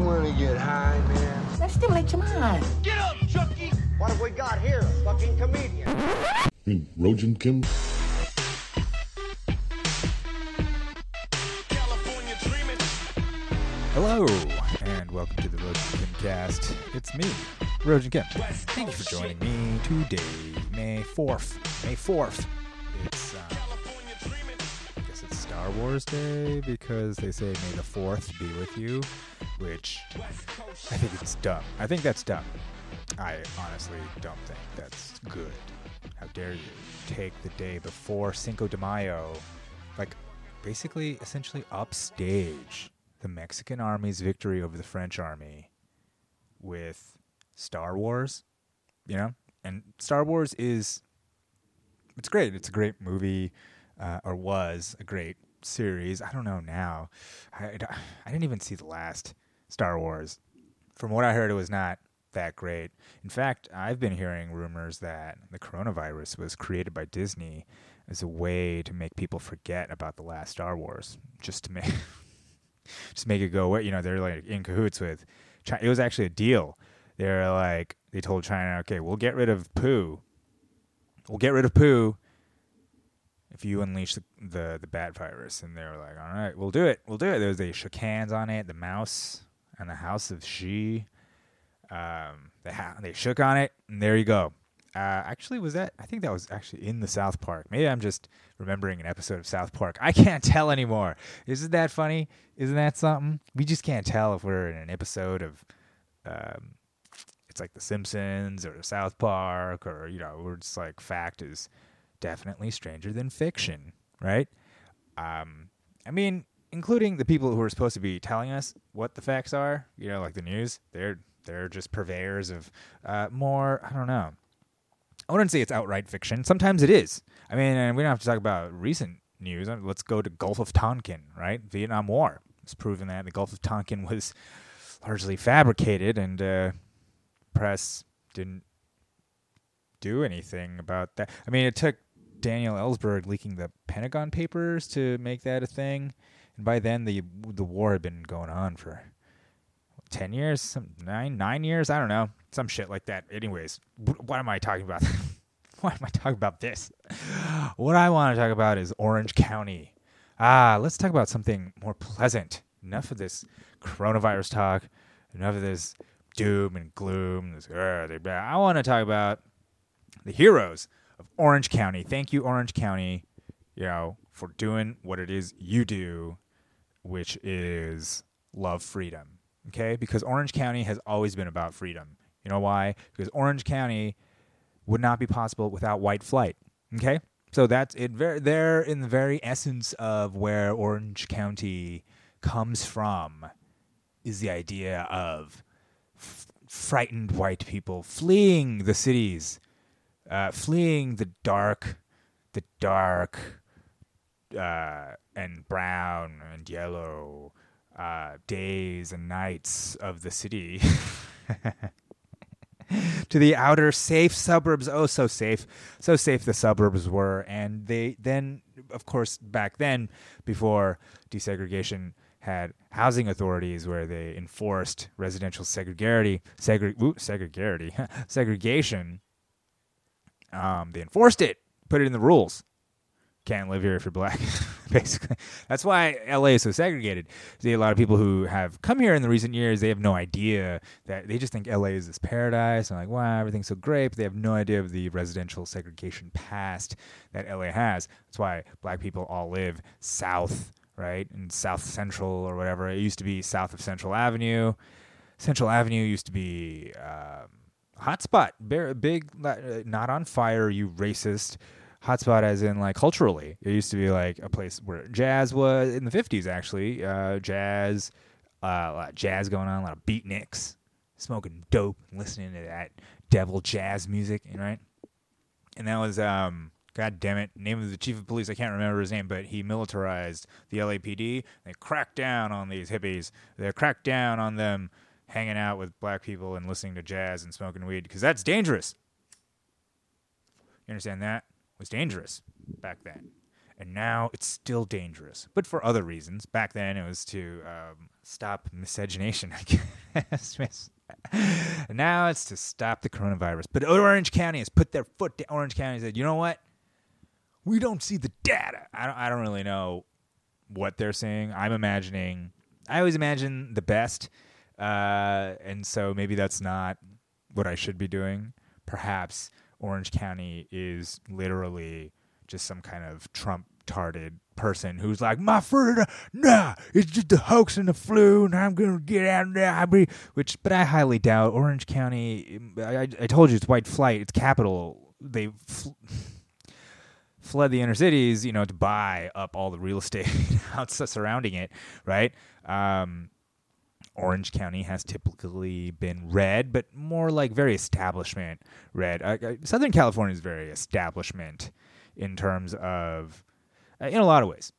You want to get high, man? Let's stimulate your mind. Get up, Chucky! What have we got here? A fucking comedian. mean, Rojan Kim? California dreaming. Hello, and welcome to the Rojan Kim cast. It's me, Rojan Kim. Thank you for joining me today, May 4th. May 4th. Star Wars Day because they say May the 4th be with you, which I think it's dumb. I think that's dumb. I honestly don't think that's good. How dare you take the day before Cinco de Mayo, like basically, essentially upstage the Mexican army's victory over the French army with Star Wars, you know? And Star Wars is, it's great. It's a great movie, uh, or was a great series. I don't know now. I, I didn't even see the last Star Wars from what I heard, it was not that great. In fact, I've been hearing rumors that the coronavirus was created by Disney as a way to make people forget about the last Star Wars, just to make just make it go away. You know, they're like in cahoots with. China. It was actually a deal. They're like they told China, okay, we'll get rid of Pooh. We'll get rid of Pooh if you unleash the, the the bat virus. And they were like, all right, we'll do it. We'll do it. They shook hands on it. The mouse and the House of Xi. Um, they ha- they shook on it, and there you go. Uh, actually, was that? I think that was actually in the South Park. Maybe I'm just remembering an episode of South Park. I can't tell anymore. Isn't that funny? Isn't that something? We just can't tell if we're in an episode of, um, it's like The Simpsons or South Park, or you know, we're just like fact is definitely stranger than fiction, right? Um, I mean, including the people who are supposed to be telling us what the facts are, you know, like the news, they're they're just purveyors of uh, more. I don't know. I wouldn't say it's outright fiction. Sometimes it is. I mean, and we don't have to talk about recent news. Uh, Let's go to Gulf of Tonkin, right? Vietnam War. It's proven that the Gulf of Tonkin was largely fabricated, and uh, press didn't do anything about that. I mean, it took Daniel Ellsberg leaking the Pentagon Papers to make that a thing, and by then the the war had been going on for ten years, some nine nine years. I don't know, some shit like that. Anyways, wh- what am I talking about? Why am I talking about this? What I want to talk about is Orange County. Ah, let's talk about something more pleasant. Enough of this coronavirus talk. Enough of this doom and gloom. This, "Ugh, they're. I want to talk about the heroes Orange County. Thank you, Orange County, you know, for doing what it is you do, which is love freedom. Okay? Because Orange County has always been about freedom. You know why? Because Orange County would not be possible without white flight. Okay? So that's it. Very, they're in the very essence of where Orange County comes from is the idea of f- frightened white people fleeing the cities uh, fleeing the dark, the dark, uh, and brown and yellow uh, days and nights of the city to the outer safe suburbs. Oh, so safe, so safe the suburbs were, and they then, of course, back then, before desegregation. Had housing authorities where they enforced residential segregarity, segre- ooh, segregarity, segregation um, they enforced it, put it in the rules. Can't live here if you're black, basically. That's why LA is so segregated. See, a lot of people who have come here in the recent years, they have no idea that they just think LA is this paradise and like, wow, everything's so great. But they have no idea of the residential segregation past that LA has. That's why black people all live south, right, in South Central or whatever. It used to be south of Central Avenue. Central Avenue used to be. Um, hotspot Bear, big uh, not on fire you racist. Hotspot as in like culturally it used to be like a place where jazz was in the 50s actually uh, jazz uh, a lot of jazz going on a lot of beatniks smoking dope listening to that devil jazz music right? And that was um god damn it name of the chief of police i can't remember his name but he militarized the lapd they cracked down on these hippies. They cracked down on them hanging out with black people and listening to jazz and smoking weed because that's dangerous. You understand that? Was dangerous back then. and now it's still dangerous, but for other reasons. Back then, it was to um, stop miscegenation, I guess. Now it's to stop the coronavirus. But Orange County has put their foot down. Orange County said, you know what? We don't see the data. I don't, I don't really know what they're saying. I'm imagining, I always imagine the best. Uh, and so maybe that's not what I should be doing. Perhaps Orange County is literally just some kind of Trump tarded person who's like, my friend, nah, it's just a hoax and the flu, and I'm gonna get out of there. Which, but I highly doubt Orange County. I, I told you it's white flight. It's capital. They fl- fled the inner cities, you know, to buy up all the real estate surrounding it, right? Um, Orange County has typically been red, but more like very establishment red. Uh, uh, Southern California is very establishment in terms of, uh, in a lot of ways,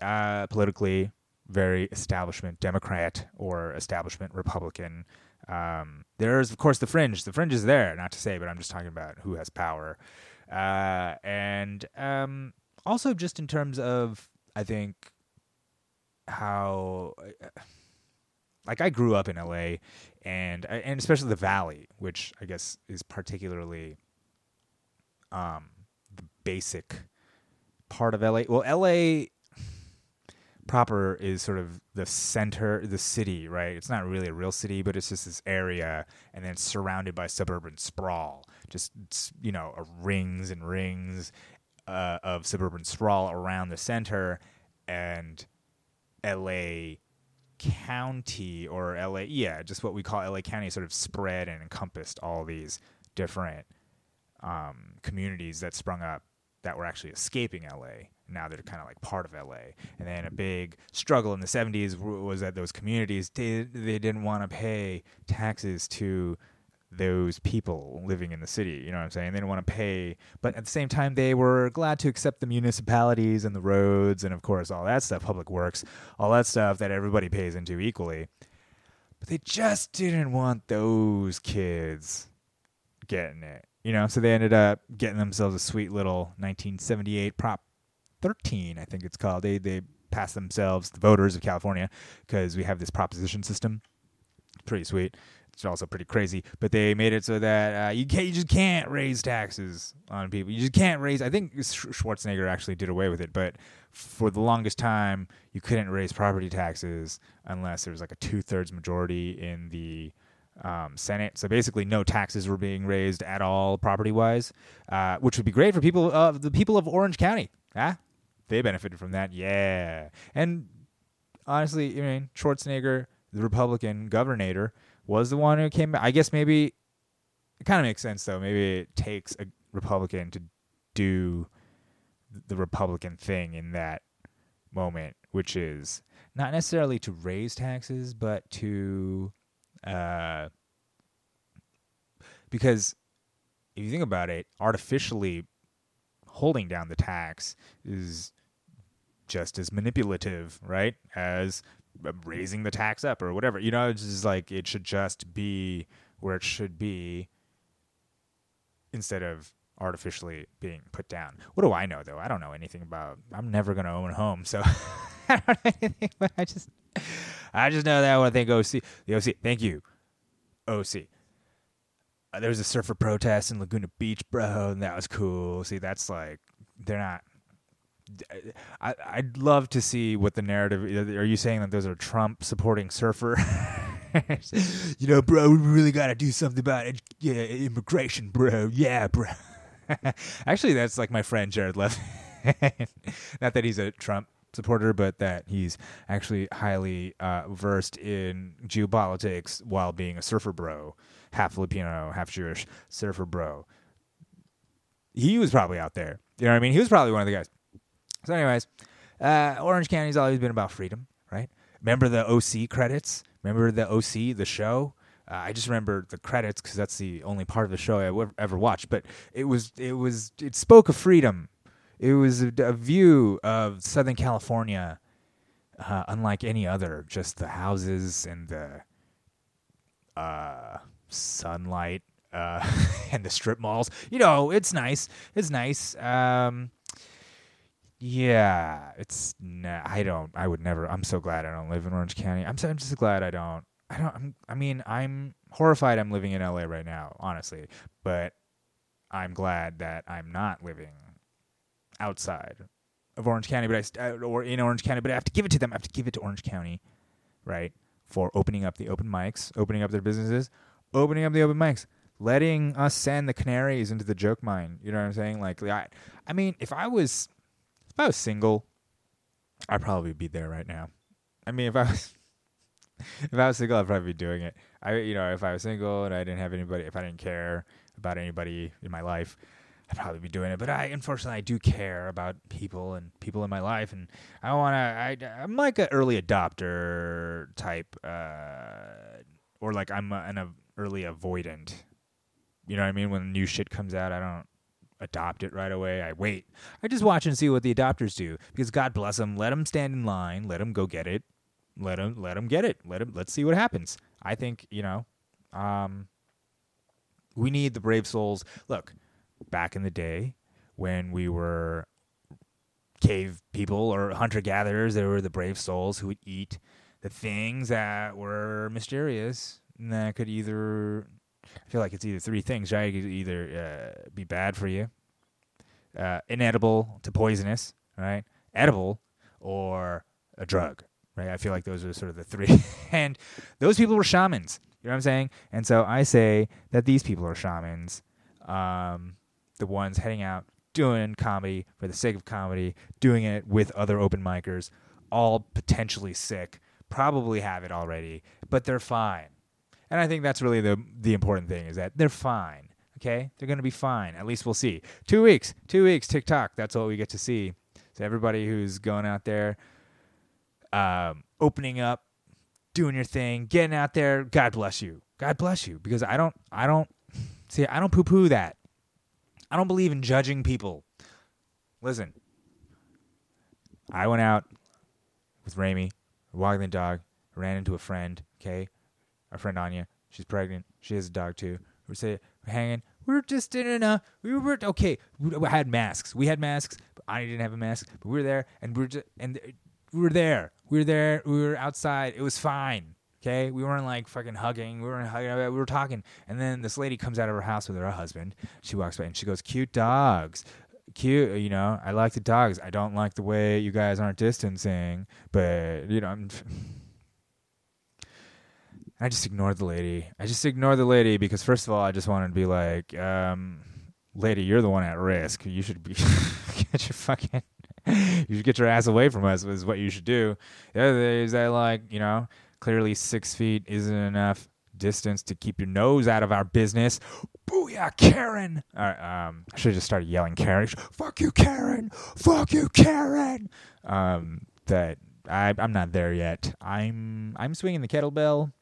uh, politically very establishment Democrat or establishment Republican. Um, there's of course the fringe. The fringe is there, not to say, but I'm just talking about who has power, uh, and um, also just in terms of I think how like I grew up in LA and and especially the valley which I guess is particularly um the basic part of LA well LA proper is sort of the center the city right? It's not really a real city but it's just this area and then surrounded by suburban sprawl. Just you know rings and rings uh, of suburban sprawl around the center and LA County or LA, yeah, just what we call LA County sort of spread and encompassed all these different um, communities that sprung up that were actually escaping LA. Now they're kind of like part of LA. And then a big struggle in the 70s was that those communities did they didn't want to pay taxes to those people living in the city. You know what I'm saying? They didn't want to pay, but at the same time, they were glad to accept the municipalities and the roads and, of course, all that stuff, public works, all that stuff that everybody pays into equally. But they just didn't want those kids getting it. You know, so they ended up getting themselves a sweet little 1978 Prop 13, I think it's called. They they passed themselves, the voters of California, because we have this proposition system. Pretty sweet it's also pretty crazy. But they made it so that uh, you can't, you just can't raise taxes on people. You just can't raise. I think Schwarzenegger actually did away with it, but for the longest time, you couldn't raise property taxes unless there was like a two thirds majority in the um, Senate. So basically, no taxes were being raised at all, property wise, uh, which would be great for people of the people of Orange County. Ah, they benefited from that. Yeah, and honestly, I mean Schwarzenegger, the Republican governor was the one who came. I guess maybe it kind of makes sense though. Maybe it takes a Republican to do the Republican thing in that moment, which is not necessarily to raise taxes, but to uh, because if you think about it, artificially holding down the tax is just as manipulative, right, as raising the tax up or whatever. You know, it's just like it should just be where it should be instead of artificially being put down. What do I know though? I don't know anything about. I'm never gonna own a home, so I don't know anything. But I just, I just know that I think OC, the OC. Thank you, OC. Uh, there was a surfer protest in Laguna Beach, bro, and that was cool. See, that's like they're not I, I'd love to see what the narrative. Are you saying that those are Trump supporting surfer? you know, bro, we really got to do something about it. Yeah, immigration, bro. Yeah, bro. Actually, that's like my friend Jared Lev. Not that he's a Trump supporter, but that he's actually highly uh, versed in geopolitics while being a surfer bro, half Filipino, half Jewish surfer bro. He was probably out there. You know what I mean? He was probably one of the guys. So, anyways, uh, Orange County's always been about freedom, right? Remember the OC credits? Remember the OC, the show? Uh, I just remember the credits because that's the only part of the show I ever watched. But it was, it was, it spoke of freedom. It was a, a view of Southern California, uh, unlike any other. Just the houses and the uh, sunlight uh, and the strip malls. You know, it's nice. It's nice. Um, yeah, it's nah, I don't. I would never. I'm so glad I don't live in Orange County. I'm so, I'm just glad I don't. I don't. I'm, I mean, I'm horrified. I'm living in LA right now, honestly, but I'm glad that I'm not living outside of Orange County, but I uh, or in Orange County. But I have to give it to them. I have to give it to Orange County, right, for opening up the open mics, opening up their businesses, opening up the open mics, letting us send the canaries into the joke mine. You know what I'm saying? Like, I, I mean, if I was, if I was single, I'd probably be there right now. I mean, if I was, if I was single, I'd probably be doing it. I, you know, if I was single and I didn't have anybody, if I didn't care about anybody in my life, I'd probably be doing it. But I, unfortunately, I do care about people and people in my life, and I want to. I, I'm like an early adopter type, uh, or like I'm a, an a early avoidant. You know what I mean? When new shit comes out, I don't adopt it right away. I wait. I just watch and see what the adopters do because God bless them. Let them stand in line. Let them go get it. Let them let them get it. Let them. Let's see what happens. I think you know. Um, we need the brave souls. Look, back in the day when we were cave people or hunter gatherers, there were the brave souls who would eat the things that were mysterious and that could either I feel like it's either three things, right? Could either uh, be bad for you, uh, inedible to poisonous, right? Edible or a drug, right? I feel like those are sort of the three. and those people were shamans. You know what I'm saying? And so I say that these people are shamans, um, the ones heading out doing comedy for the sake of comedy, doing it with other open micers, all potentially sick, probably have it already, but they're fine. And I think that's really the the important thing is that they're fine. Okay, they're gonna be fine. At least we'll see. Two weeks, two weeks, TikTok. That's all we get to see. So everybody who's going out there, um, opening up, doing your thing, getting out there. God bless you. God bless you. Because I don't, I don't see. I don't poo poo that. I don't believe in judging people. Listen, I went out with Rami, walking the dog, ran into a friend. Okay, our friend Anya. She's pregnant. She has a dog too. We say we're hanging. We were just in a. We were okay. We had masks. We had masks. But Anya didn't have a mask. But we were there, and we were just, and uh, we were there. We were there. We were outside. It was fine. Okay, we weren't like fucking hugging. We weren't hugging. We were talking, and then this lady comes out of her house with her husband. She walks by and she goes, "Cute dogs." Cute, you know. I like the dogs. I don't like the way you guys aren't distancing, but you know, I'm, I just ignored the lady. I just ignored the lady because first of all, I just wanted to be like, um, lady, you're the one at risk. You should be get your fucking you should get your ass away from us is what you should do. The other thing is that like, you know, clearly six feet isn't enough distance to keep your nose out of our business. Booyah, Karen! Um, I should have just started yelling Karen. Fuck you, Karen! Fuck you, Karen! Um, that I, I'm not there yet. I'm I'm swinging the kettlebell.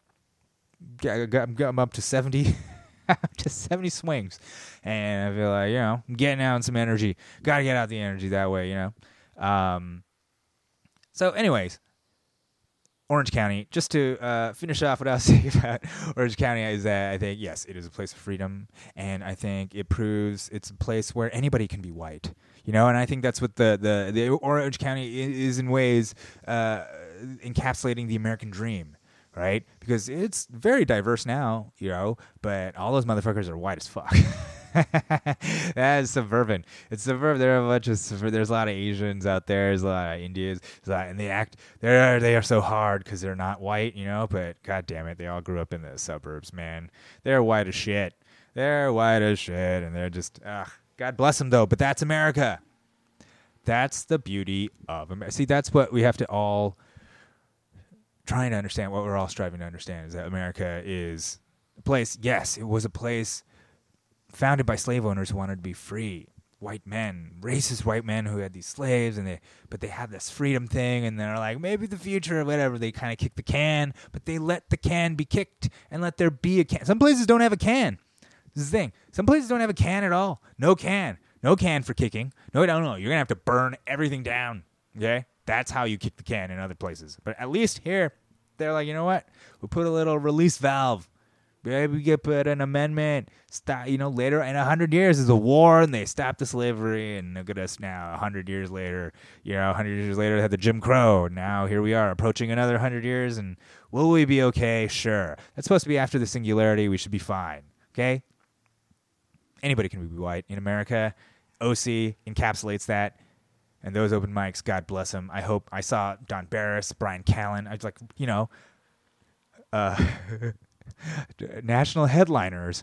I'm, up to seventy. to 70 swings and i feel like you know I'm getting out some energy gotta get out the energy that way you know um so anyways Orange County, just to uh, finish off what I was saying about Orange County, is that I think, yes, it is a place of freedom. And I think it proves it's a place where anybody can be white. You know, and I think that's what the, the, the Orange County is in ways uh, encapsulating the American dream, right? Because it's very diverse now, you know, but all those motherfuckers are white as fuck. that is suburban. It's suburban. There are a bunch of there's a lot of Asians out there. There's a lot of Indians, lot- and they act they're they are so hard because they're not white, you know. But god damn it, they all grew up in the suburbs, man. They're white as shit. They're white as shit, and they're just ugh. God bless them though. But that's America. That's the beauty of America. See, that's what we have to all trying to understand. What we're all striving to understand is that America is a place. Yes, it was a place founded by slave owners who wanted to be free. White men racist white men who had these slaves and they but they had this freedom thing and they're like maybe the future or whatever. They kind of kick the can but they let the can be kicked and let there be a can. Some places don't have a can. This is the thing. Some places don't have a can at all. No can. No can for kicking. No no no you're gonna have to burn everything down okay that's how you kick the can in other places but at least here they're like you know what we put a little release valve Maybe we could put an amendment. Stop, you know, later in hundred years is a war, and they stop the slavery, and look at us now. Hundred years later, you know, hundred years later, they had the Jim Crow. Now here we are, approaching another hundred years, and will we be okay? Sure. That's supposed to be after the singularity. We should be fine. Okay. Anybody can be white in America. OC encapsulates that. And those open mics, God bless them. I hope I saw Don Barris, Bryan Callen. I was like, you know, uh, national headliners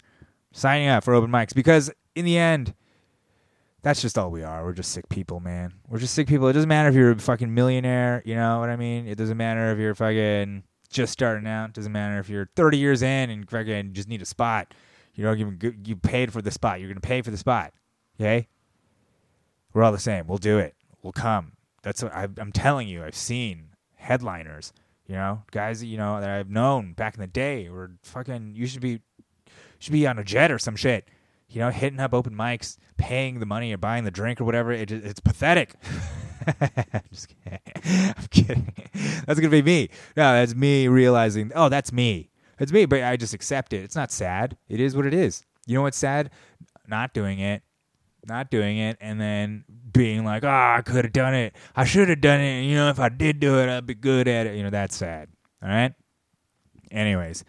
signing up for open mics because in the end, that's just all we are. We're just sick people, man. We're just sick people. It doesn't matter if you're a fucking millionaire, you know what I mean? It doesn't matter if you're fucking just starting out. It doesn't matter if you're 30 years in and fucking just need a spot. You don't even you paid for the spot. You're gonna pay for the spot. Okay? We're all the same. We'll do it. We'll come. That's what I, I'm telling you. I've seen headliners. You know, guys. You know that I've known back in the day. Were fucking. You should be, should be on a jet or some shit. You know, hitting up open mics, paying the money or buying the drink or whatever. It, it's pathetic. I'm just kidding. I'm kidding. That's gonna be me. No, that's me realizing. Oh, that's me. It's me. But I just accept it. It's not sad. It is what it is. You know what's sad? Not doing it not doing it and then being like, oh, I could have done it. I should have done it. You know, if I did do it, I'd be good at it. You know, that's sad. All right. Anyways,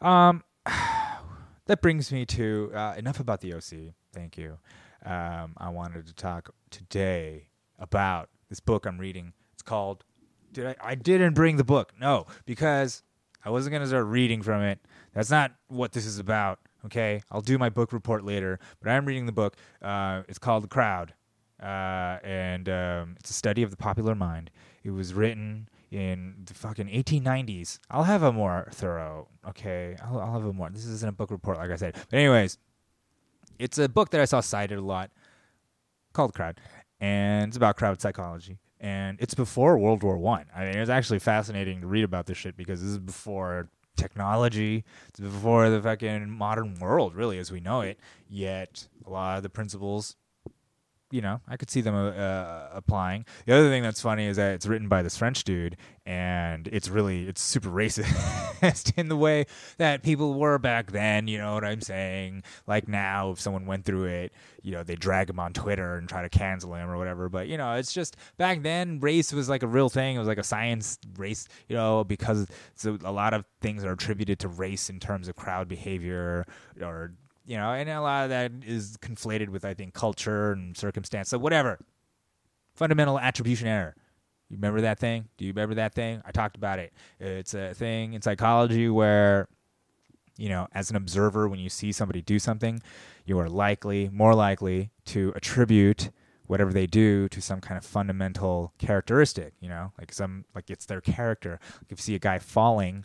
um, that brings me to uh, enough about the OC. Thank you. Um, I wanted to talk today about this book I'm reading. It's called. Did I? I didn't bring the book. No, because I wasn't gonna start reading from it. That's not what this is about. Okay, I'll do my book report later, but I'm reading the book. Uh, it's called The Crowd, uh, and um, it's a study of the popular mind. It was written in the fucking 1890s. I'll have a more thorough. Okay, I'll, I'll have a more. This isn't a book report, like I said. But anyways, it's a book that I saw cited a lot called Crowd, and it's about crowd psychology. And it's before World War One. I. I mean, it's actually fascinating to read about this shit because this is before technology. It's before the fucking modern world, really, as we know it. Yet a lot of the principles, you know, I could see them uh, uh, applying. The other thing that's funny is that it's written by this French dude, and it's really it's super racist in the way that people were back then. You know what I'm saying? Like now, if someone went through it, you know, they drag him on Twitter and try to cancel him or whatever. But you know, it's just back then, race was like a real thing. It was like a science race, you know, because so a lot of things are attributed to race in terms of crowd behavior or you know, and a lot of that is conflated with I think culture and circumstance. So whatever. Fundamental attribution error. You remember that thing? Do you remember that thing? I talked about it. It's a thing in psychology where you know, as an observer when you see somebody do something, you are likely, more likely to attribute whatever they do to some kind of fundamental characteristic, you know, like some like it's their character. Like if you see a guy falling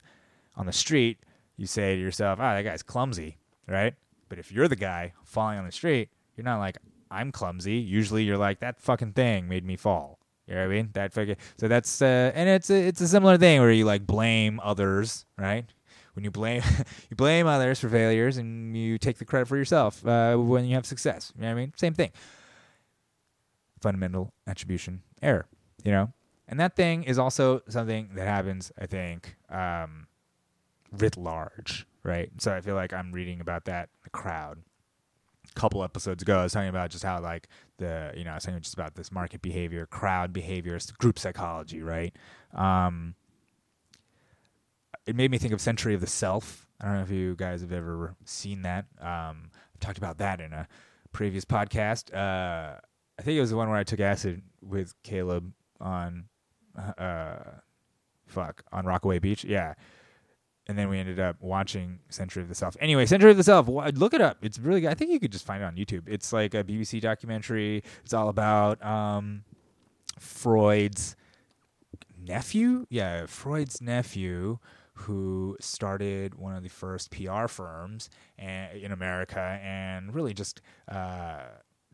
on the street, you say to yourself, "Ah, that guy's clumsy," right? But if you're the guy falling on the street, you're not like, I'm clumsy. Usually you're like, that fucking thing made me fall. You know what I mean? That fucking, so that's, uh, and it's a, it's a similar thing where you like blame others, right? When you blame, you blame others for failures and you take the credit for yourself, uh, when you have success. You know what I mean? Same thing. Fundamental attribution error, you know? And that thing is also something that happens, I think, um, writ large, right? So I feel like I'm reading about that in the crowd. A couple episodes ago, I was talking about just how like the you know I was talking just about this market behavior, crowd behavior, group psychology, right? Um, it made me think of Century of the Self. I don't know if you guys have ever seen that. Um, I've talked about that in a previous podcast. Uh, I think it was the one where I took acid with Caleb on, uh, fuck, on Rockaway Beach. Yeah and then we ended up watching Century of the Self. Anyway, Century of the Self, look it up. It's really good. I think you could just find it on YouTube. It's like a BBC documentary. It's all about um, Freud's nephew. Yeah, Freud's nephew who started one of the first PR firms in America and really just uh,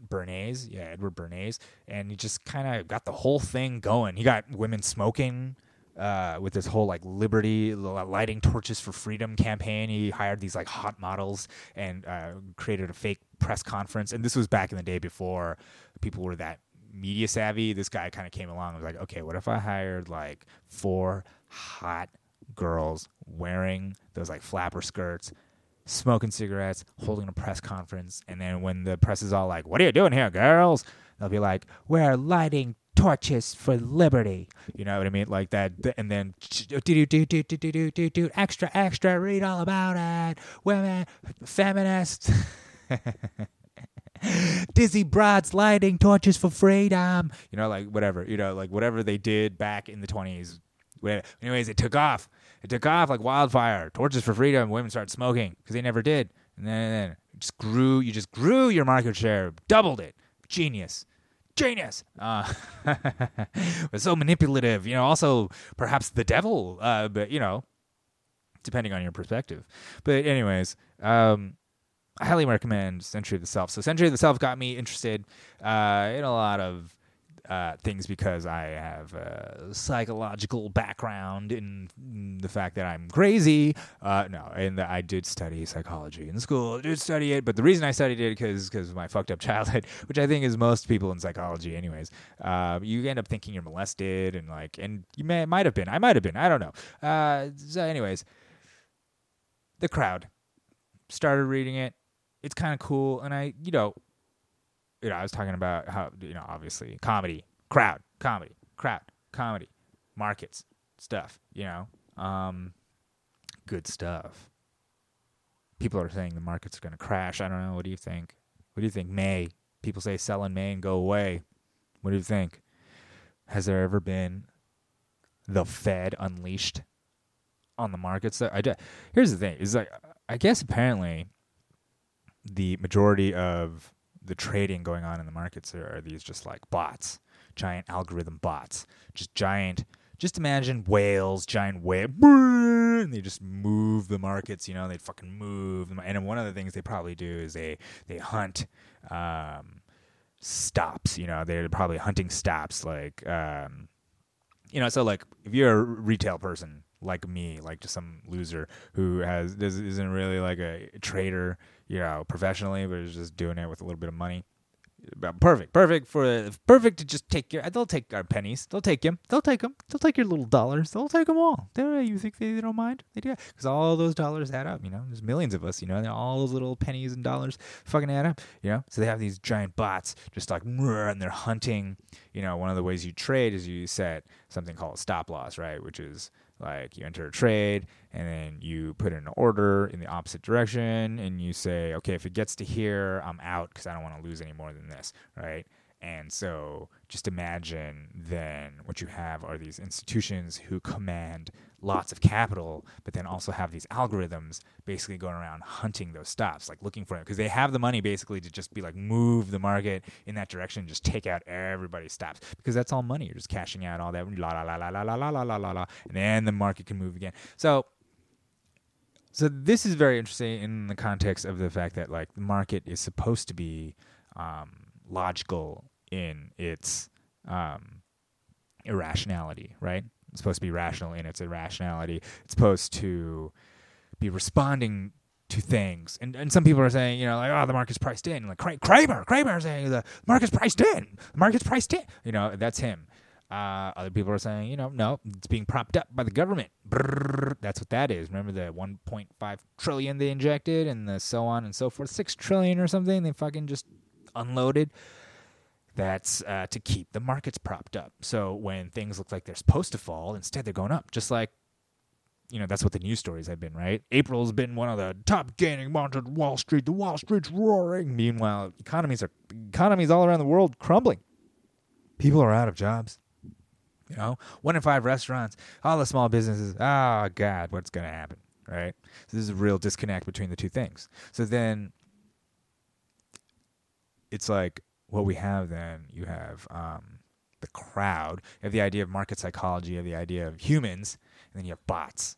Bernays, yeah, Edward Bernays, and he just kind of got the whole thing going. He got women smoking uh, with this whole like liberty lighting torches for freedom campaign. He hired these like hot models and uh, created a fake press conference. And this was back in the day before people were that media savvy. This guy kind of came along and was like, okay, what if I hired like four hot girls wearing those like flapper skirts smoking cigarettes, holding a press conference, and then when the press is all like, "What are you doing here, girls?" they'll be like, "We're lighting torches for liberty." You know what I mean? Like that, and then do do do do do do do do do extra extra. Read all about it. Women, feminists. Dizzy broads lighting torches for freedom. You know, like whatever. You know, like whatever they did back in the twenties. Anyways, it took off. It took off like wildfire. Torches for freedom. Women started smoking because they never did, and then, and then just grew. You just grew your market share, doubled it. Genius genius. Uh, was so manipulative. You know, also perhaps the devil. Uh, but you know, depending on your perspective. But anyways, um, I highly recommend Century of the Self. So Century of the Self got me interested uh, in a lot of uh, things because I have a psychological background in, the fact that I'm crazy. Uh, no, and that I did study psychology in school. I did study it, but the reason I studied it because because of my fucked up childhood, which I think is most people in psychology, anyways. Uh, you end up thinking you're molested and like, and you may might have been. I might have been. I don't know. Uh, so, anyways, the crowd started reading it. It's kind of cool, and I, you know, you know, I was talking about how you know, obviously, comedy, crowd, comedy, crowd, comedy, markets, stuff. You know, um, good stuff. People are saying the markets are going to crash. I don't know. What do you think? What do you think? May people say sell in May and go away. What do you think? Has there ever been the Fed unleashed on the markets? I, here's the thing: is like I guess apparently the majority of the trading going on in the markets are, are these just like bots, giant algorithm bots, just giant. Just imagine whales, giant whale, and they just move the markets. You know, they fucking move. And one of the things they probably do is they they hunt um, stops. You know, they're probably hunting stops. Like, um, you know, so like if you're a retail person like me, like just some loser who has this isn't really like a trader you know, professionally, but is just doing it with a little bit of money. Perfect, perfect for perfect to just take your. They'll take our pennies. They'll take them. They'll take them. They'll take your little dollars. They'll take them all. They, you think they, they don't mind? They do because all those dollars add up. You know, there's millions of us. You know, and all those little pennies and dollars fucking add up. You know, so they have these giant bots just like and they're hunting. You know, one of the ways you trade is you set something called a stop loss, right? Which is like you enter a trade and then you put in an order in the opposite direction and you say, okay, if it gets to here, I'm out because I don't want to lose any more than this, right? And so just imagine then what you have are these institutions who command lots of capital, but then also have these algorithms basically going around hunting those stops, like looking for them because they have the money basically to just be like move the market in that direction, just take out everybody's stops because that's all money. You're just cashing out all that la la la la la la la la la la and then the market can move again. So. So this is very interesting in the context of the fact that like the market is supposed to be um, logical in its um, irrationality, right? It's supposed to be rational in its irrationality. It's supposed to be responding to things. And and some people are saying, you know, like, oh, the market's priced in. Like Cramer, Cramer saying the market's priced in. The market's priced in. You know, that's him. Uh, other people are saying, you know, no, it's being propped up by the government. Brrr, that's what that is. Remember the 1.5 trillion they injected, and the so on and so forth, six trillion or something. They fucking just unloaded. That's uh, to keep the markets propped up. So when things look like they're supposed to fall, instead they're going up. Just like, you know, that's what the news stories have been, right? April's been one of the top gaining months at Wall Street. The Wall Street's roaring. Meanwhile, economies are economies all around the world crumbling. People are out of jobs. You know, one in five restaurants, all the small businesses. Oh God, what's going to happen? Right. So this is a real disconnect between the two things. So then it's like what we have then you have um, the crowd you have the idea of market psychology you have the idea of humans and then you have bots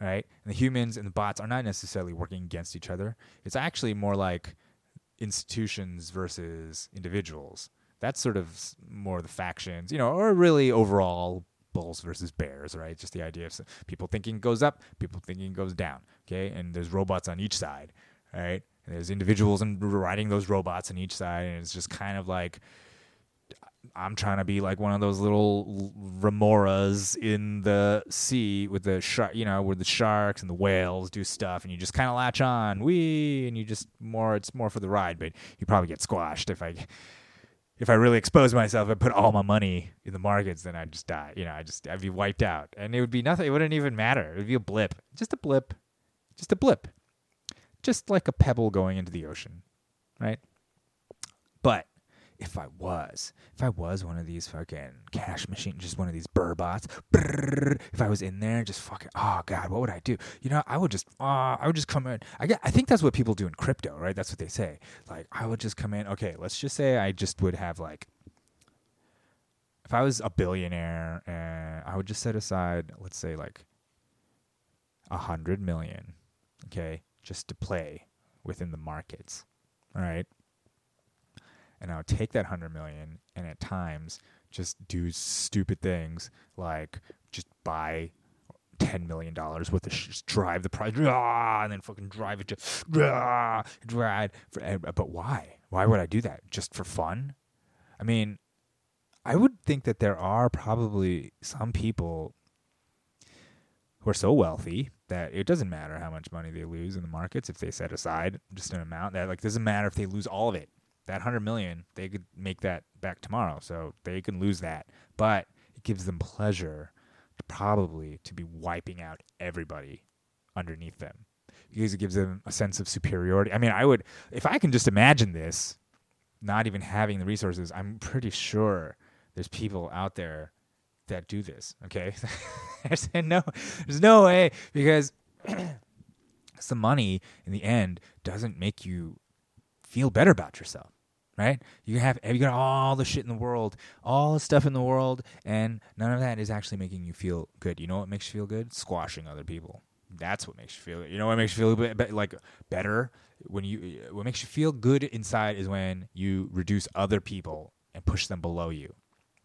right? And the humans and the bots are not necessarily working against each other. It's actually more like institutions versus individuals. That's sort of more the factions you know or really overall bulls versus bears right? Just the idea of people thinking goes up people thinking goes down okay? And there's robots on each side right and there's individuals and riding those robots on each side, and it's just kind of like I'm trying to be like one of those little remoras in the sea with the shark, you know, where the sharks and the whales do stuff, and you just kind of latch on, wee, and you just more. It's more for the ride, but you probably get squashed if I. If I really expose myself and put all my money in the markets, then I'd just die. You know, I just I'd be wiped out, and it would be nothing. It wouldn't even matter. It would be a blip, just a blip, just a blip, just like a pebble going into the ocean, right? But if I was, if I was one of these fucking cash machines, just one of these burr bots, brrr, if I was in there, just fucking, oh god, what would I do? You know, I would just, uh, I would just come in. I get, I think that's what people do in crypto, right? That's what they say. Like, I would just come in. Okay, let's just say I just would have like, if I was a billionaire, and I would just set aside, let's say like, a hundred million, okay, just to play within the markets. All right and I would take that hundred million and at times just do stupid things like just buy ten million dollars worth of sh- just drive the price ah, and then fucking drive it to drive. For, but why? Why would I do that? Just for fun? I mean, I would think that there are probably some people who are so wealthy that it doesn't matter how much money they lose in the markets if they set aside just an amount. That like doesn't matter if they lose all of it. That 100 million they could make that back tomorrow. So they can lose that. But it gives them pleasure to probably to be wiping out everybody underneath them because it gives them a sense of superiority. I mean i would if i can just imagine this not even having the resources i'm pretty sure there's people out there that do this okay there's no there's no way because the money in the end doesn't make you feel better about yourself right? You have you got all the shit in the world, all the stuff in the world, and none of that is actually making you feel good. You know what makes you feel good? Squashing other people. That's what makes you feel. You know what makes you feel like better when you. What makes you feel good inside is when you reduce other people and push them below you.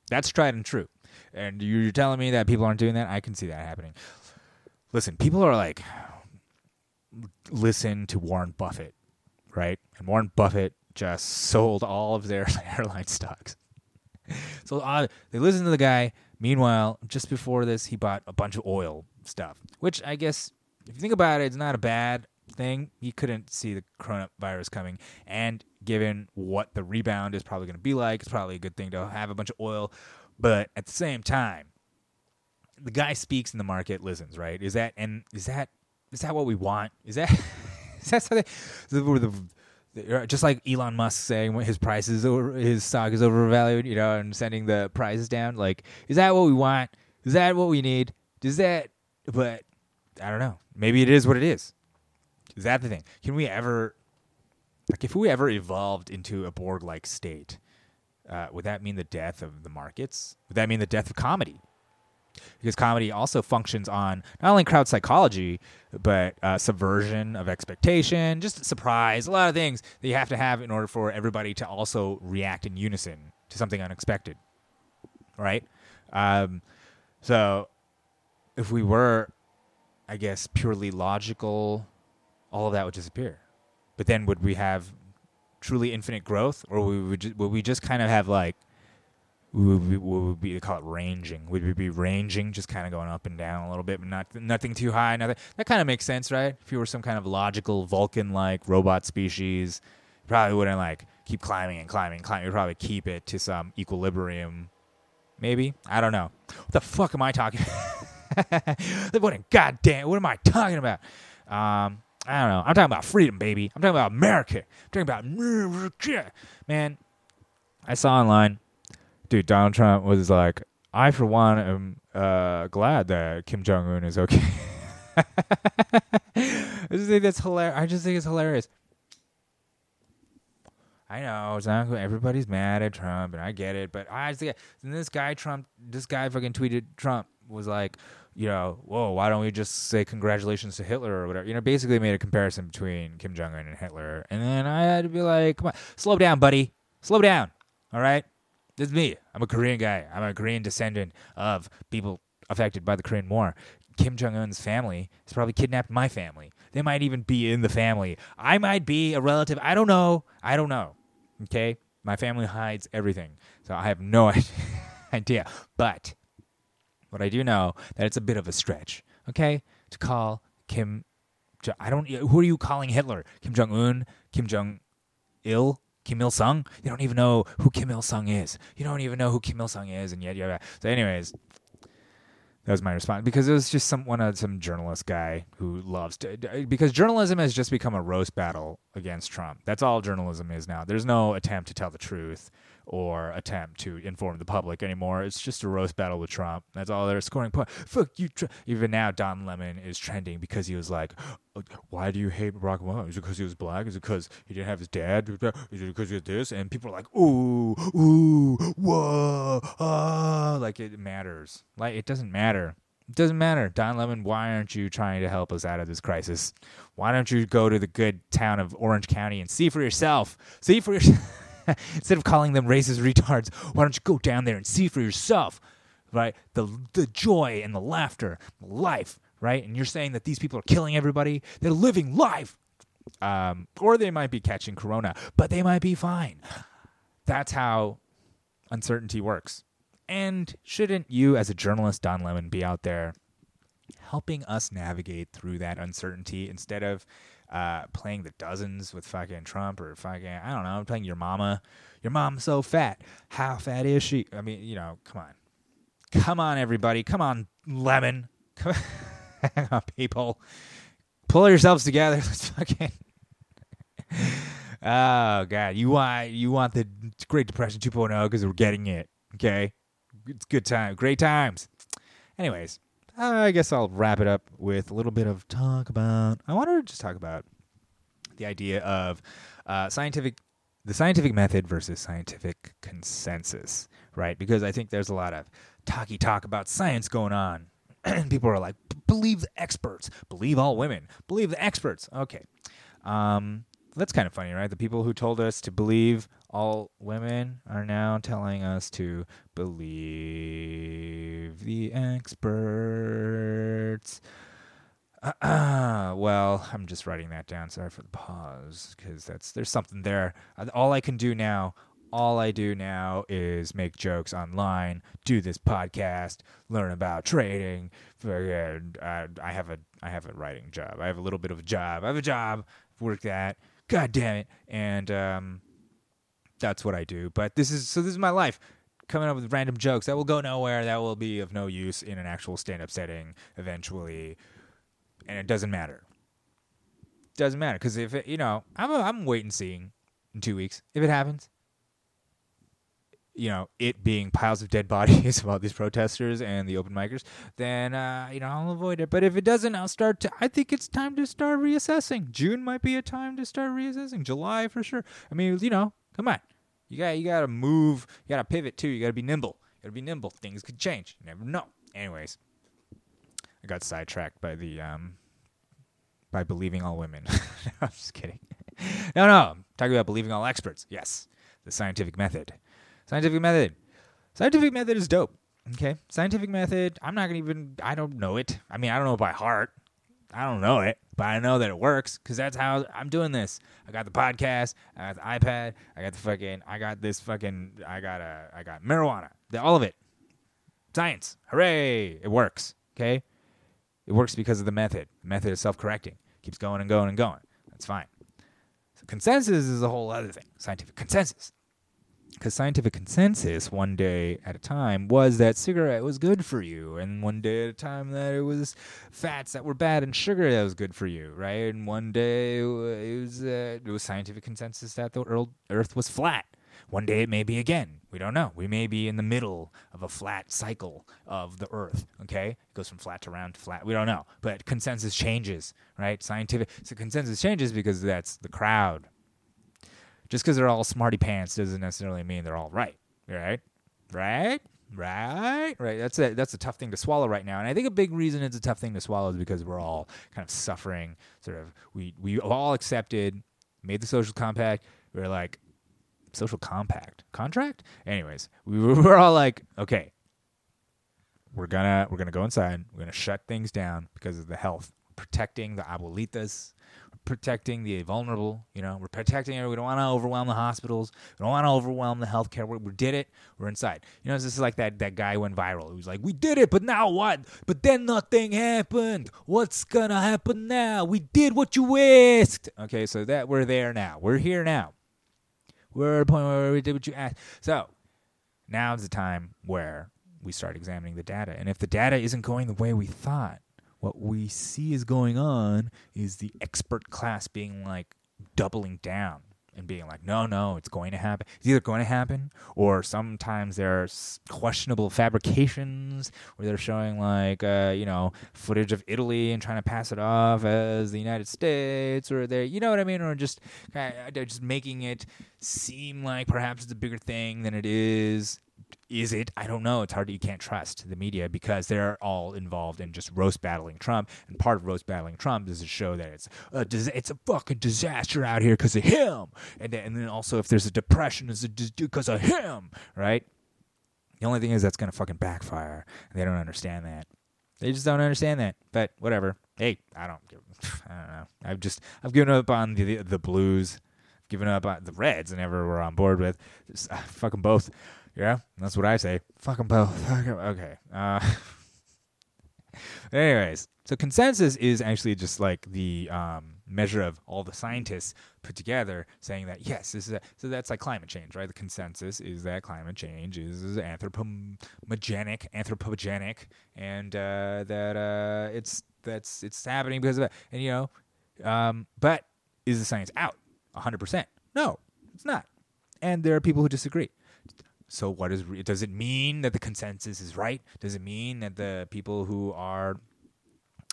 That's tried and true. And you're telling me that people aren't doing that? I can see that happening. Listen, people are like, listen to Warren Buffett, right? And Warren Buffett just sold all of their airline stocks. so uh, they listen to the guy. Meanwhile, just before this, he bought a bunch of oil stuff, which I guess, if you think about it, it's not a bad thing. He couldn't see the coronavirus coming. And given what the rebound is probably going to be like, it's probably a good thing to have a bunch of oil. But at the same time, the guy speaks in the market, listens, right? Is that and is that is that what we want? Is that is that something? The, the, uh, just like Elon Musk saying his prices over his stock is overvalued, you know, and sending the prices down. Like, is that what we want? Is that what we need? Does that? But I don't know. Maybe it is what it is. Is that the thing? Can we ever, like, if we ever evolved into a Borg-like state, uh, would that mean the death of the markets? Would that mean the death of comedy? because comedy also functions on not only crowd psychology but uh, subversion of expectation just surprise a lot of things that you have to have in order for everybody to also react in unison to something unexpected right um, so if we were i guess purely logical all of that would disappear but then would we have truly infinite growth or would we, would we just kind of have like would we, would be, we call it ranging? Would we be ranging, just kind of going up and down a little bit, but not nothing too high? Nothing that kind of makes sense, right? If you were some kind of logical Vulcan-like robot species, you probably wouldn't like keep climbing and climbing and climbing. You'd probably keep it to some equilibrium. Maybe I don't know. What the fuck am I talking? what a goddamn! What am I talking about? Um, I don't know. I'm talking about freedom, baby. I'm talking about America. I'm talking about man. I saw online dude, Donald Trump was like, I for one am uh, glad that Kim Jong Un is okay. I just think that's hilarious. I just think it's hilarious. I know it's not everybody's mad at Trump, and I get it, but I just think and this guy Trump, this guy fucking tweeted Trump was like, you know, whoa, why don't we just say congratulations to Hitler or whatever? You know, basically made a comparison between Kim Jong Un and Hitler, and then I had to be like, come on, slow down, buddy, slow down, all right. This is me. I'm a Korean guy. I'm a Korean descendant of people affected by the Korean War. Kim Jong Un's family has probably kidnapped my family. They might even be in the family. I might be a relative. I don't know. I don't know. Okay? My family hides everything, so I have no idea. But what I do know that it's a bit of a stretch, okay, to call Kim. I don't. Who are you calling Hitler? Kim Jong Un? Kim Jong Il? Kim Il Sung? You don't even know who Kim Il Sung is. You don't even know who Kim Il Sung is, and yet, yeah. So, anyways, that was my response because it was just some one of some journalist guy who loves to because journalism has just become a roast battle against Trump. That's all journalism is now. There's no attempt to tell the truth or attempt to inform the public anymore. It's just a roast battle with Trump. That's all they're scoring point. Fuck you. Even now, Don Lemon is trending because he was like, "Oh, "Why do you hate Barack Obama? Is it because he was black? Is it because he didn't have his dad? Is it because he had this?" And people are like, "Ooh, ooh, whoa, ah!" Like it matters. Like it doesn't matter. It doesn't matter. Don Lemon, why aren't you trying to help us out of this crisis? Why don't you go to the good town of Orange County and see for yourself? See for yourself. Instead of calling them racist retards, why don't you go down there and see for yourself, right? The the joy and the laughter, life, right? And you're saying that these people are killing everybody. They're living life. Um, or they might be catching corona, but they might be fine. That's how uncertainty works. And shouldn't you, as a journalist, Don Lemon, be out there helping us navigate through that uncertainty instead of uh, playing the dozens with fucking Trump or fucking, I don't know, I'm playing your mama. Your mom's so fat. How fat is she? I mean, you know, come on. Come on, everybody. Come on, Lemon. Come on, people. Pull yourselves together. Let's fucking. Oh god, you want you want the Great Depression 2.0 because we're getting it. Okay, it's good time, great times. Anyways, I guess I'll wrap it up with a little bit of talk about. I wanted to just talk about the idea of uh, scientific, the scientific method versus scientific consensus, right? Because I think there's a lot of talky talk about science going on, and people are like, "Believe the experts, believe all women, believe the experts." Okay, um, that's kind of funny, right? The people who told us to believe all women are now telling us to believe the experts. well, I'm just writing that down. Sorry for the pause, because that's there's something there. Uh, All I can do now, all I do now is make jokes online, do this podcast, learn about trading. Uh, I have a I have a writing job. I have a little bit of a job. I have a job. Work that. God damn it. And um, that's what I do. But this is so this is my life. Coming up with random jokes that will go nowhere, that will be of no use in an actual stand up setting eventually. And it doesn't matter. Doesn't matter. Because if it, you know, I'm, a, I'm waiting seeing in two weeks. If it happens, you know, it being piles of dead bodies of all these protesters and the open micers, then uh, you know I'll avoid it. But if it doesn't, I'll start to. I think it's time to start reassessing. June might be a time to start reassessing. July for sure. I mean, you know, come on, you got you got to move. You got to pivot too. You got to be nimble. You got to be nimble. Things could change. You never know. Anyways, I got sidetracked by the um by believing all women. I'm just kidding. No, no, I'm talking about believing all experts. Yes, the scientific method. Scientific method. Scientific method is dope. Okay. Scientific method. I'm not gonna even. I don't know it. I mean, I don't know it by heart. I don't know it, but I know that it works because that's how I'm doing this. I got the podcast. I got the iPad. I got the fucking. I got this fucking. I got a. I got marijuana. All of it. Science. Hooray! It works. Okay. It works because of the method. The method is self-correcting. Keeps going and going and going. That's fine. So consensus is a whole other thing. Scientific consensus because scientific consensus one day at a time was that cigarette was good for you and one day at a time that it was fats that were bad and sugar that was good for you right? And one day it was uh, it was scientific consensus that the earth was flat. One day it may be again. We don't know. We may be in the middle of a flat cycle of the earth okay? It goes from flat to round to flat. We don't know. But consensus changes right? Scientific so consensus changes because that's the crowd just because they're all smarty pants doesn't necessarily mean they're all right. Right? Right? Right? Right. That's a that's a tough thing to swallow right now. And I think a big reason it's a tough thing to swallow is because we're all kind of suffering. Sort of we we all accepted, made the social compact. We're like, social compact contract. Anyways, we were, all like, okay, we're gonna we're gonna go inside. We're gonna shut things down because of the health. protecting the abuelitas, protecting the vulnerable. You know, we're protecting. everyone. We don't want to overwhelm the hospitals. We don't want to overwhelm the healthcare. We, we did it. We're inside. You know, this is like that that guy went viral. He was like, "We did it, but now what? But then nothing happened. What's gonna happen now? We did what you asked." Okay, so that we're there now. We're here now. We're at a point where we did what you asked. So now's the time where we start examining the data. And if the data isn't going the way we thought, what we see is going on is the expert class being like doubling down and being like, no, no, it's going to happen. It's either going to happen or sometimes there are questionable fabrications where they're showing like, uh, you know, footage of Italy and trying to pass it off as the United States or they're, you know what I mean? Or just, kind of, just making it seem like perhaps it's a bigger thing than it is is it? I don't know. It's hard. You can't trust the media because they're all involved in just roast battling Trump. And part of roast battling Trump is to show that it's a dis- it's a fucking disaster out here because of him. And then, and then also if there's a depression, it's because of him, right? The only thing is that's gonna fucking backfire. And they don't understand that. They just don't understand that. But whatever. Hey, I don't give. I don't know. I've just I've given up on the the, the Blues. I've given up on the Reds. I never were on board with. Just, uh, fucking both. Yeah, that's what I say. Fuck them both. Fuck 'em. Okay. Uh, anyways, so consensus is actually just like the um, measure of all the scientists put together saying that yes, this is a, so that's like climate change, right? The consensus is that climate change is, is anthropogenic, anthropogenic, and uh, that uh, it's that's it's happening because of that. And you know, um, but is the science out? hundred percent? No, it's not. And there are people who disagree. So what is re- does it mean that the consensus is right? Does it mean that the people who are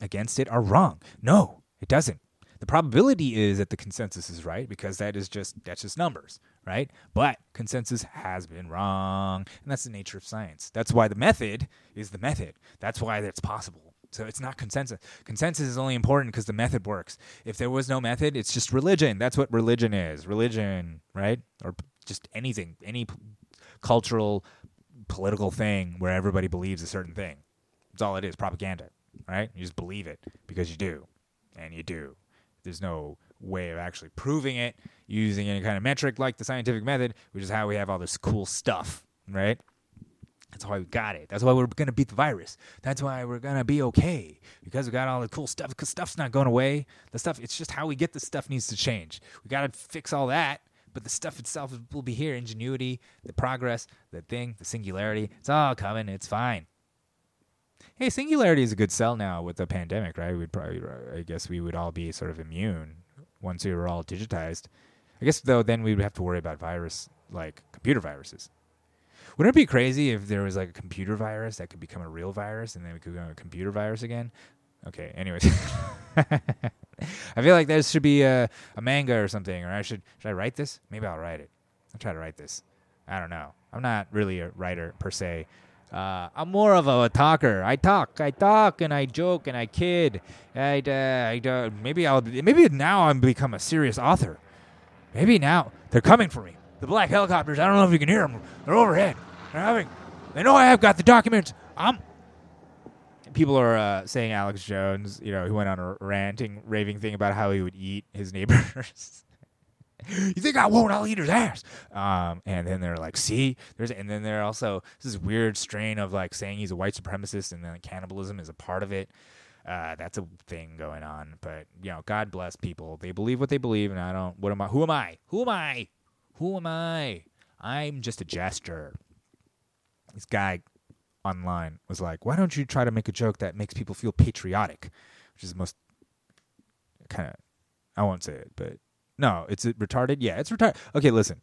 against it are wrong? No, it doesn't. The probability is that the consensus is right because that is just that's just numbers, right? But consensus has been wrong, and that's the nature of science. That's why the method is the method. That's why that's possible. So it's not consensus. Consensus is only important because the method works. If there was no method, it's just religion. That's what religion is. Religion, right? Or just anything, any cultural, political thing where everybody believes a certain thing. That's all it is. Propaganda, right? You just believe it because you do, and you do. There's no way of actually proving it using any kind of metric like the scientific method, which is how we have all this cool stuff, right? That's why we got it. That's why we're gonna beat the virus. That's why we're gonna be okay because we got all the cool stuff. Because stuff's not going away. The stuff, it's just how we get the stuff needs to change. We gotta fix all that, but the stuff itself will be here. Ingenuity, the progress, the thing, the singularity. It's all coming. It's fine. Hey, singularity is a good sell now with the pandemic, right? We'd probably, I guess, we would all be sort of immune once we were all digitized. I guess though, then we would have to worry about virus like computer viruses. Wouldn't it be crazy if there was like a computer virus that could become a real virus and then we could go a computer virus again? Okay, anyways. I feel like there should be a, a manga or something, or I should should I write this? Maybe I'll write it. I'll try to write this. I don't know. I'm not really a writer per se. Uh, I'm more of a, talker. I talk, I talk, and I joke, and I kid. I, uh, I uh, maybe I'll maybe now I'm become a serious author. Maybe now they're coming for me. The black helicopters. I don't know if you can hear them. They're overhead. They're having. They know I have got the documents. I'm. People are uh, saying Alex Jones. You know, he went on a ranting, raving thing about how he would eat his neighbors. you think I won't? I'll eat his ass. Um, and then they're like, see, there's, and then they're also this weird strain of like saying he's a white supremacist, and then cannibalism is a part of it. Uh, that's a thing going on. But you know, God bless people. They believe what they believe, and I don't. What am I? Who am I? Who am I? Who am I? I'm just a jester. This guy online was like, "Why don't you try to make a joke that makes people feel patriotic?" Which is the most kind of I won't say it, but no, it's retarded. Yeah, it's retarded. Okay, listen.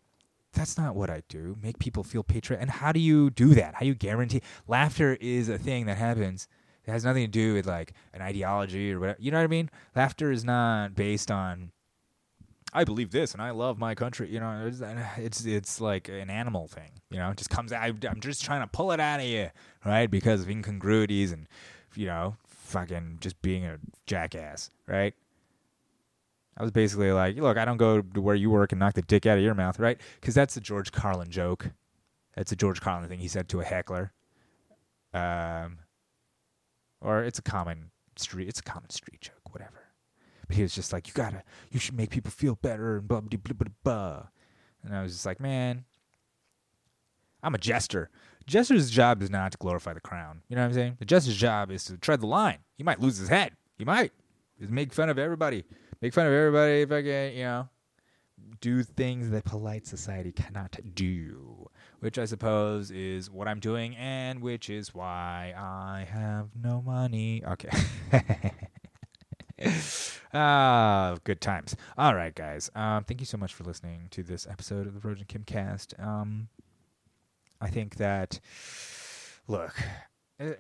That's not what I do. Make people feel patriotic. And how do you do that? How you guarantee laughter is a thing that happens. It has nothing to do with like an ideology or whatever. You know what I mean? Laughter is not based on I believe this and I love my country. You know, it's it's, it's like an animal thing. You know, it just comes. I, I'm just trying to pull it out of you, right? Because of incongruities and you know, fucking just being a jackass, right? I was basically like, look, I don't go to where you work and knock the dick out of your mouth, right? Because that's a George Carlin joke. That's a George Carlin thing he said to a heckler. Um, or it's a common street. It's a common street joke. whatever. But he was just like, you gotta, you should make people feel better and blah blah blah blah blah. And I was just like, man, I'm a jester. Jester's job is not to glorify the crown. You know what I'm saying? The jester's job is to tread the line. He might lose his head. He might. Just make fun of everybody. Make fun of everybody. if I Fucking, you know, do things that polite society cannot do. Which I suppose is what I'm doing, and which is why I have no money. Okay. Ah, good times. All right, guys. Um, thank you so much for listening to this episode of the Rogin Kim Cast. Um, I think that look, eh,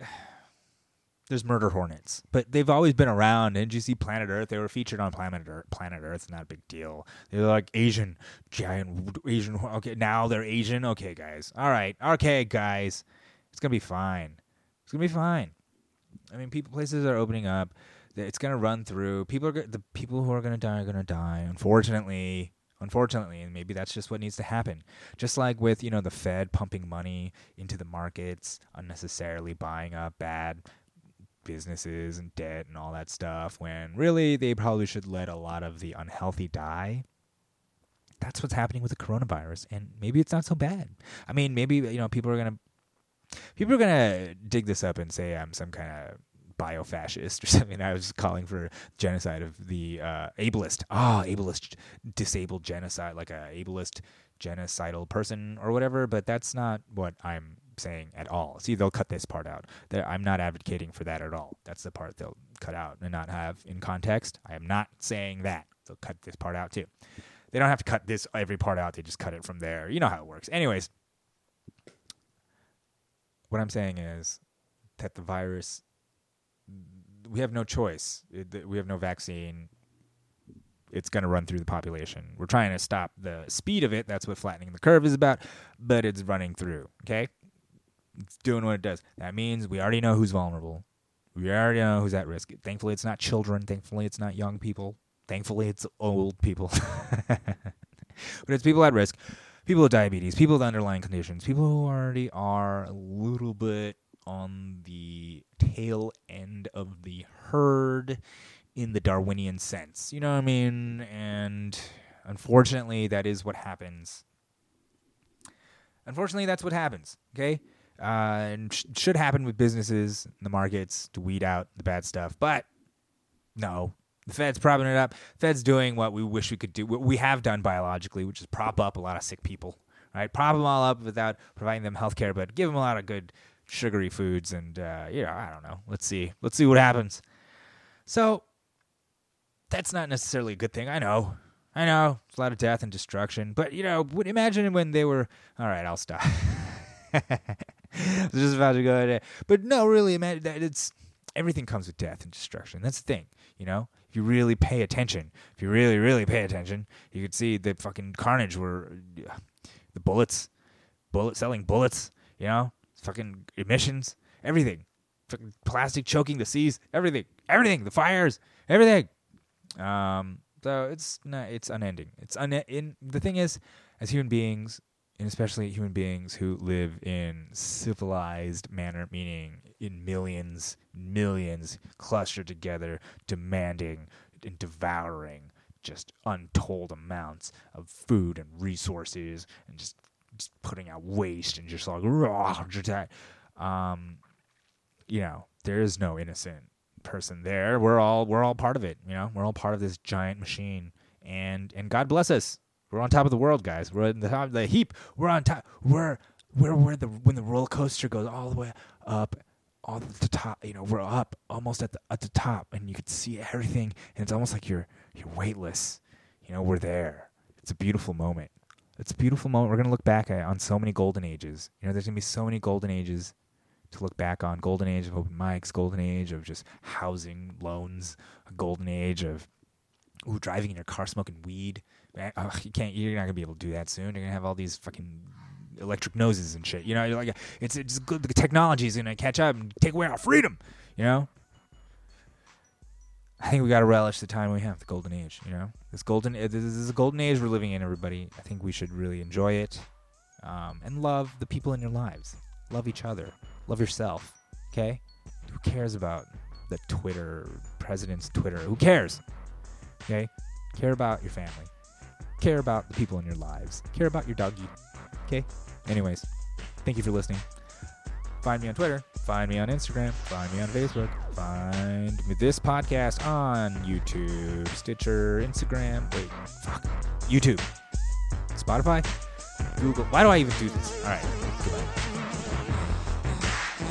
there's murder hornets, but they've always been around. See Planet Earth? They were featured on Planet Earth. Planet Earth, not a big deal. They're like Asian, giant Asian. Okay, now they're Asian. Okay, guys. All right. Okay, guys. It's gonna be fine. It's gonna be fine. I mean, people places are opening up. It's gonna run through. People are go- the people who are gonna die are gonna die. Unfortunately, unfortunately, and maybe that's just what needs to happen. Just like with you know the Fed pumping money into the markets unnecessarily, buying up bad businesses and debt and all that stuff. When really they probably should let a lot of the unhealthy die. That's what's happening with the coronavirus, and maybe it's not so bad. I mean, maybe you know people are gonna people are gonna dig this up and say I'm some kind of biofascist or something. I was calling for genocide of the uh, ableist. Ah, ableist, disabled genocide, like a ableist genocidal person or whatever. But that's not what I'm saying at all. See, they'll cut this part out. I'm not advocating for that at all. That's the part they'll cut out and not have in context. I am not saying that. They'll cut this part out too. They don't have to cut this every part out. They just cut it from there. You know how it works. Anyways, what I'm saying is that the virus, we have no choice. It, we have no vaccine. It's going to run through the population. We're trying to stop the speed of it. That's what flattening the curve is about. But it's running through. Okay, it's doing what it does. That means we already know who's vulnerable. We already know who's at risk. Thankfully, it's not children. Thankfully, it's not young people. Thankfully, it's old people. but it's people at risk people with diabetes, people with underlying conditions, people who already are a little bit on the tail end of the herd in the Darwinian sense. You know what I mean? And unfortunately, that is what happens. Unfortunately, that's what happens. Okay. Uh, and sh- should happen with businesses in the markets to weed out the bad stuff. But no, the Fed's propping it up. Fed's doing what we wish we could do, what we have done biologically, which is prop up a lot of sick people, right? Prop them all up without providing them health care, but give them a lot of good sugary foods. And, uh, you know, I don't know. Let's see. Let's see what happens. So that's not necessarily a good thing. I know. I know. It's a lot of death and destruction. But, you know, imagine when they were, all right, I'll stop. I was just about to go there. But no, really, imagine that it's everything comes with death and destruction. That's the thing, you know. If you really pay attention, if you really, really pay attention, you could see the fucking carnage where the bullets, bullet selling bullets, you know, fucking emissions, everything, fucking plastic choking the seas, everything, everything, the fires, everything. Um, so it's not, it's unending. It's un- in the thing is, as human beings, and especially human beings who live in civilized manner, meaning in millions, millions clustered together, demanding and devouring just untold amounts of food and resources, and just putting out waste and just like just that. Um, you know, there is no innocent person there. We're all we're all part of it. You know, we're all part of this giant machine, and and God bless us. We're on top of the world, guys. We're in the top of the heap. We're on top. We're we're where the when the roller coaster goes all the way up, all the top. You know, we're up almost at the at the top, and you can see everything, and it's almost like you're you're weightless. You know, we're there. It's a beautiful moment. It's a beautiful moment. We're gonna look back at on so many golden ages. You know, there's gonna be so many golden ages to look back on. Golden age of open mics. Golden age of just housing loans. A golden age of ooh driving in your car smoking weed. You can't. You're not gonna be able to do that soon. You're gonna have all these fucking electric noses and shit. You know, you're like it's it's good. The technology is gonna catch up and take away our freedom. You know. I think we gotta relish the time we have, the golden age. You know, this golden uh, this is a golden age we're living in. Everybody, I think we should really enjoy it, um, and love the people in your lives. Love each other. Love yourself. Okay. Who cares about the Twitter, president's Twitter. Who cares? Okay? Care about your family. Care about the people in your lives. Care about your doggy. Okay? Anyways, thank you for listening. Find me on Twitter. Find me on Instagram. Find me on Facebook. Find me this podcast on YouTube, Stitcher, Instagram. Wait, fuck. YouTube, Spotify, Google. Why do I even do this? All right. Goodbye.